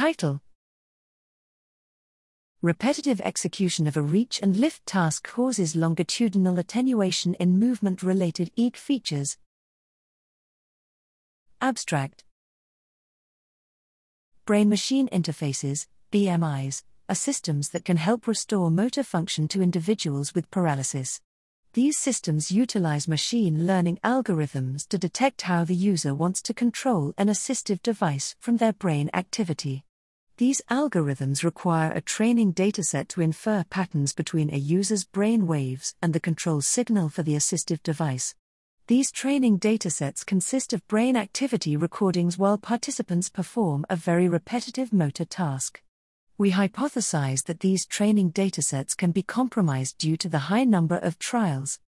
Title Repetitive execution of a reach and lift task causes longitudinal attenuation in movement related EEG features. Abstract Brain machine interfaces, BMIs, are systems that can help restore motor function to individuals with paralysis. These systems utilize machine learning algorithms to detect how the user wants to control an assistive device from their brain activity. These algorithms require a training dataset to infer patterns between a user's brain waves and the control signal for the assistive device. These training datasets consist of brain activity recordings while participants perform a very repetitive motor task. We hypothesize that these training datasets can be compromised due to the high number of trials.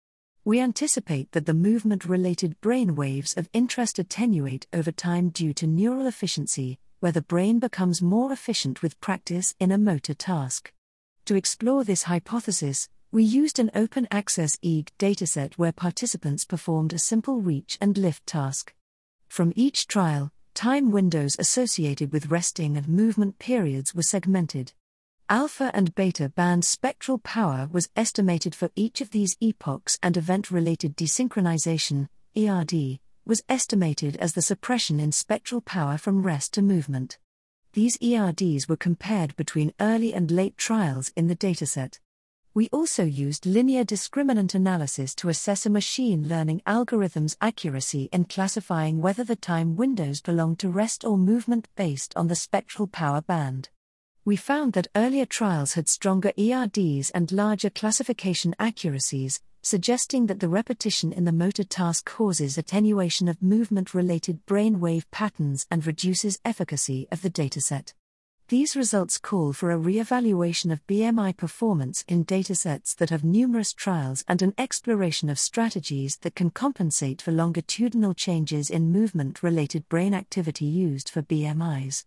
We anticipate that the movement related brain waves of interest attenuate over time due to neural efficiency, where the brain becomes more efficient with practice in a motor task. To explore this hypothesis, we used an open access EEG dataset where participants performed a simple reach and lift task. From each trial, time windows associated with resting and movement periods were segmented. Alpha and beta band spectral power was estimated for each of these epochs, and event related desynchronization, ERD, was estimated as the suppression in spectral power from rest to movement. These ERDs were compared between early and late trials in the dataset. We also used linear discriminant analysis to assess a machine learning algorithm's accuracy in classifying whether the time windows belong to rest or movement based on the spectral power band. We found that earlier trials had stronger ERDs and larger classification accuracies, suggesting that the repetition in the motor task causes attenuation of movement related brainwave patterns and reduces efficacy of the dataset. These results call for a re-evaluation of BMI performance in datasets that have numerous trials and an exploration of strategies that can compensate for longitudinal changes in movement related brain activity used for BMIs.